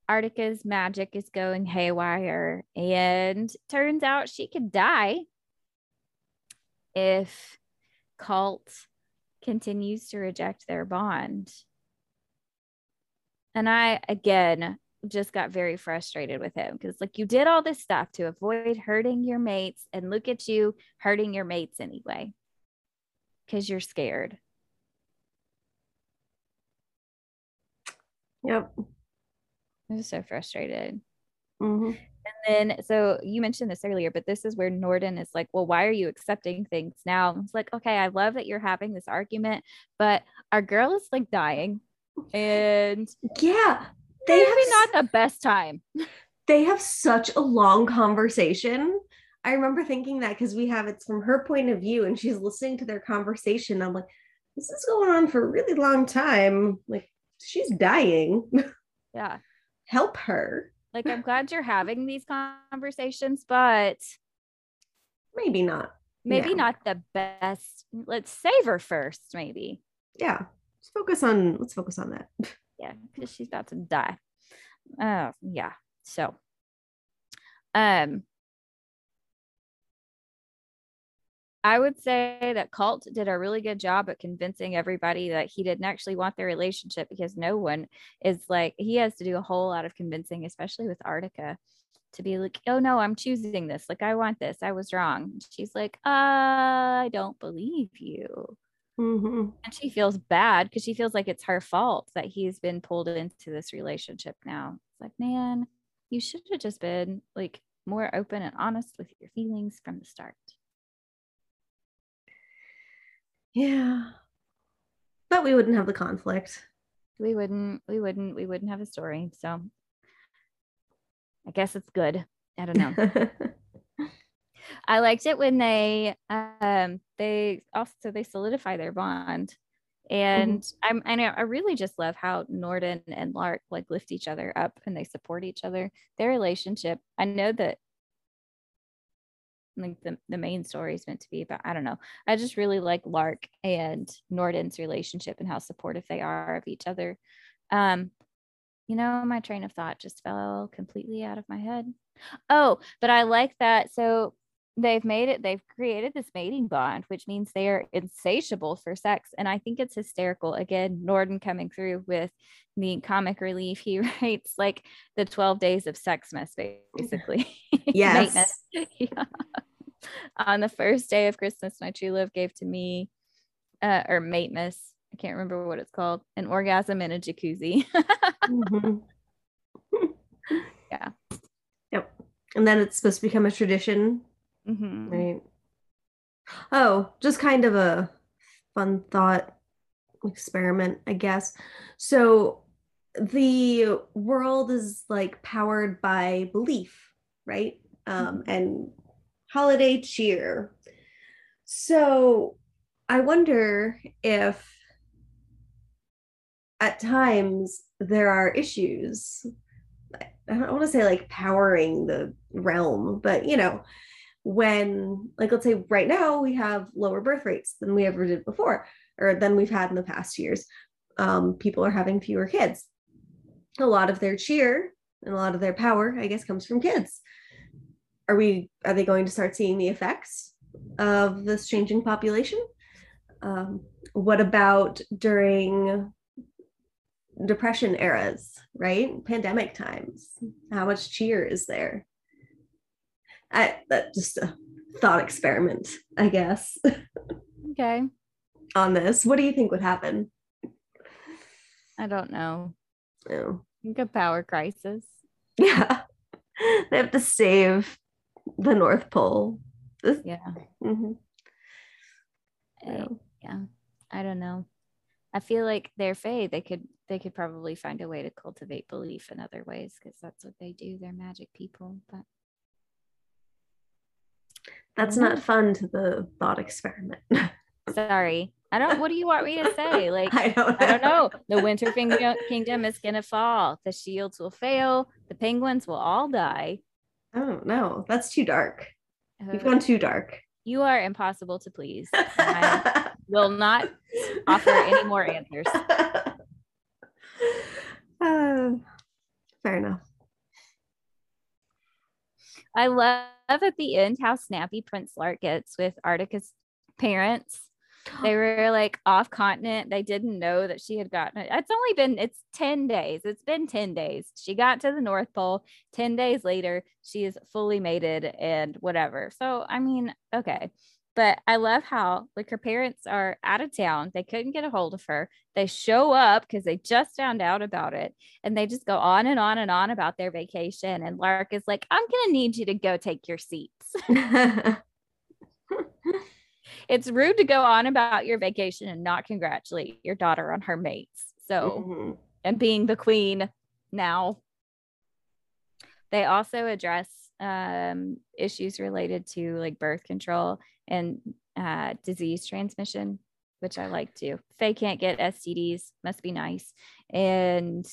Artica's magic is going haywire, and turns out she could die if Colt continues to reject their bond. And I, again, just got very frustrated with him because, like, you did all this stuff to avoid hurting your mates, and look at you hurting your mates anyway because you're scared. Yep. I was so frustrated. Mm-hmm. And then, so you mentioned this earlier, but this is where Norden is like, well, why are you accepting things now? It's like, okay, I love that you're having this argument, but our girl is like dying. And yeah, they maybe have not the best time. They have such a long conversation. I remember thinking that because we have it's from her point of view and she's listening to their conversation. I'm like, this is going on for a really long time. Like, she's dying. Yeah. Help her. Like, I'm glad you're having these conversations, but maybe not. Maybe Yeah. not the best. Let's save her first, maybe. Yeah. Let's focus on let's focus on that. Yeah, because she's about to die. Oh, yeah. So, um, I would say that Colt did a really good job at convincing everybody that he didn't actually want their relationship because no one is like, he has to do a whole lot of convincing, especially with Artica, to be like, oh no, I'm choosing this. Like, I want this. I was wrong. She's like, I don't believe you. Mhm. And she feels bad because she feels like it's her fault that he's been pulled into this relationship now. It's like, man, you should have just been like more open and honest with your feelings from the start. Yeah. But we wouldn't have the conflict. We wouldn't, we wouldn't, we wouldn't have a story. So I guess it's good. I don't know. I liked it when they um they also they solidify their bond. And I'm I know I really just love how Norden and Lark like lift each other up and they support each other. Their relationship, I know that like the, the main story is meant to be about, I don't know. I just really like Lark and Norden's relationship and how supportive they are of each other. Um, you know, my train of thought just fell completely out of my head. Oh, but I like that. So they've made it, they've created this mating bond, which means they are insatiable for sex. And I think it's hysterical. Again, Norden coming through with the comic relief. He writes like the 12 days of sex mess, basically. Yes. Yeah. On the first day of Christmas, my true love gave to me, uh, or miss, I can't remember what it's called, an orgasm in a jacuzzi. Mhm. Yeah. Yep. And then it's supposed to become a tradition, Mhm. right? Oh, just kind of a fun thought experiment, I guess. So the world is like powered by belief, right? Um, and holiday cheer. So I wonder if at times there are issues. I don't want to say like powering the realm, but you know, when like let's say right now we have lower birth rates than we ever did before or than we've had in the past years. Um, people are having fewer kids. A lot of their cheer and a lot of their power, I guess, comes from kids. Are we are they going to start seeing the effects of this changing population? Um, what about during depression eras, right? Pandemic times. How much cheer is there? I that just a thought experiment, I guess, Okay. on this. What do you think would happen? I don't know. Oh, Think a power crisis. yeah. they have to save the North Pole. This- Yeah. mhm. Eh, Yeah. I don't know. I feel like they're Fae. They could they could probably find a way to cultivate belief in other ways because that's what they do. They're magic people. But That's not fun to the thought experiment. sorry. I don't what do you want me to say? Like I don't I don't know. The Winter Kingdom, Kingdom is gonna fall. The shields will fail. The penguins will all die. I don't know. That's too dark. You've Uh, gone too dark. you are impossible to please. I will not offer any more answers. Uh, fair enough. I love at the end how snappy Prince Lark gets with Artica's parents. They were like off continent. They didn't know that she had gotten it. It's only been, it's 10 days. It's been 10 days. She got to the North Pole. 10 days later, she is fully mated and whatever. So, I mean, okay. But I love how, like, her parents are out of town. They couldn't get a hold of her. They show up because they just found out about it. And they just go on and on and on about their vacation. And Lark is like, I'm going to need you to go take your seats. it's rude to go on about your vacation and not congratulate your daughter on her mates. So, Mhm. and being the queen now. They also address um, issues related to like birth control and uh, disease transmission, which I like too. Fae can't get STDs, must be nice. And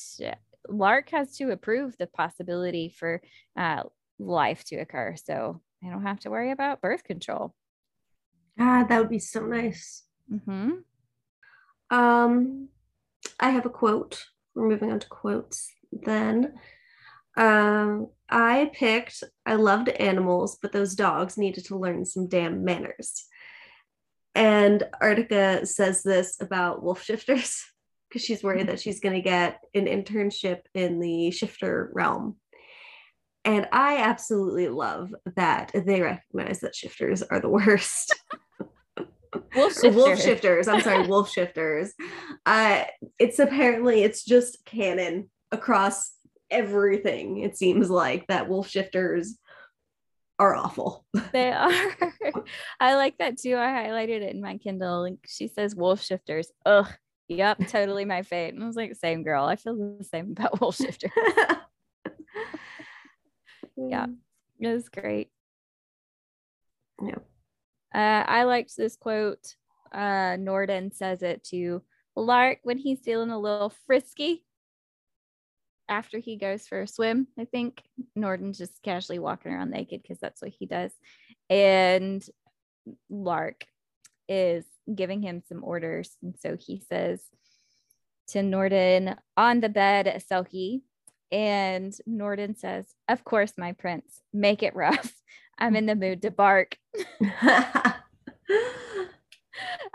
Lark has to approve the possibility for uh, life to occur. So I don't have to worry about birth control. Ah, that would be so nice. Mm-hmm. Um, I have a quote. We're moving on to quotes then. Um, I picked, I loved animals, but those dogs needed to learn some damn manners. And Artica says this about wolf shifters because she's worried that she's going to get an internship in the shifter realm. And I absolutely love that they recognize that shifters are the worst. Wolf shifters. wolf shifters. I'm sorry, wolf shifters. Uh, it's apparently it's just canon across everything. It seems like that wolf shifters are awful. They are. I like that too. I highlighted it in my Kindle. She says wolf shifters. Ugh. Yep, totally my fate. And I was like, same girl. I feel the same about wolf shifters. Yeah. It was great. Yeah. Uh, I liked this quote. Uh, Norden says it to Lark when he's feeling a little frisky after he goes for a swim. I think Norden's just casually walking around naked because that's what he does. And Lark is giving him some orders. And so he says to Norden, on the bed, Selkie. And Norden says, Of course, my prince, make it rough. I'm in the mood to bark.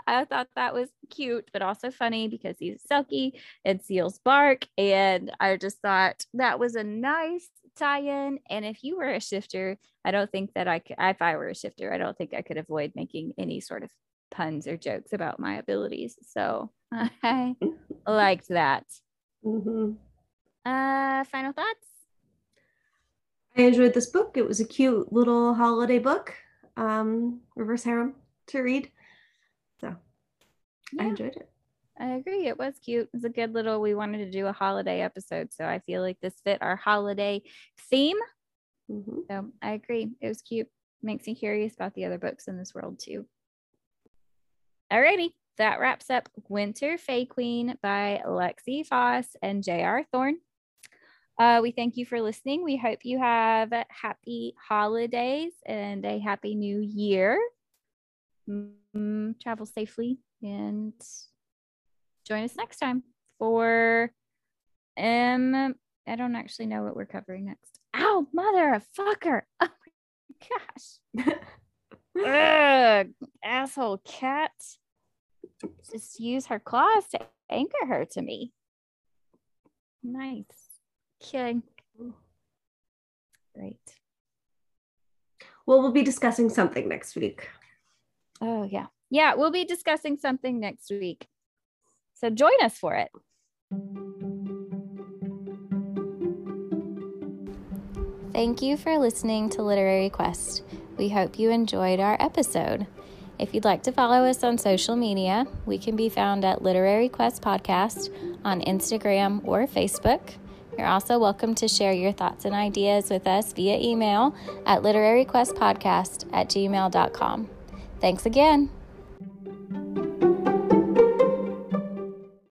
I thought that was cute, but also funny because he's Selkie and seals bark. And I just thought that was a nice tie in. And if you were a shifter, I don't think that I could, if I were a shifter, I don't think I could avoid making any sort of puns or jokes about my abilities. So I liked that. Mhm. Uh, final thoughts? I enjoyed this book. It was a cute little holiday book, um, reverse harem to read. So I enjoyed it. I agree. It was cute. It's a good little, we wanted to do a holiday episode. So I feel like this fit our holiday theme. Mhm. So I agree. It was cute. Makes me curious about the other books in this world too. Alrighty. That wraps up Winter Fae Queen by Lexi Foss and J.R. Thorn. Uh, we thank you for listening. We hope you have happy holidays and a happy new year. Mm, travel safely and join us next time for um I don't actually know what we're covering next. Ow, mother of fucker. Oh my gosh. Ugh, asshole cat. Just use her claws to anchor her to me. Nice. Okay. Great. Well, we'll be discussing something next week. Oh yeah. Yeah, we'll be discussing something next week. So join us for it. Thank you for listening to Literary Quest. We hope you enjoyed our episode. If you'd like to follow us on social media, we can be found at Literary Quest Podcast on Instagram or Facebook. You're also welcome to share your thoughts and ideas with us via email at literaryquestpodcast at gmail.com. Thanks again.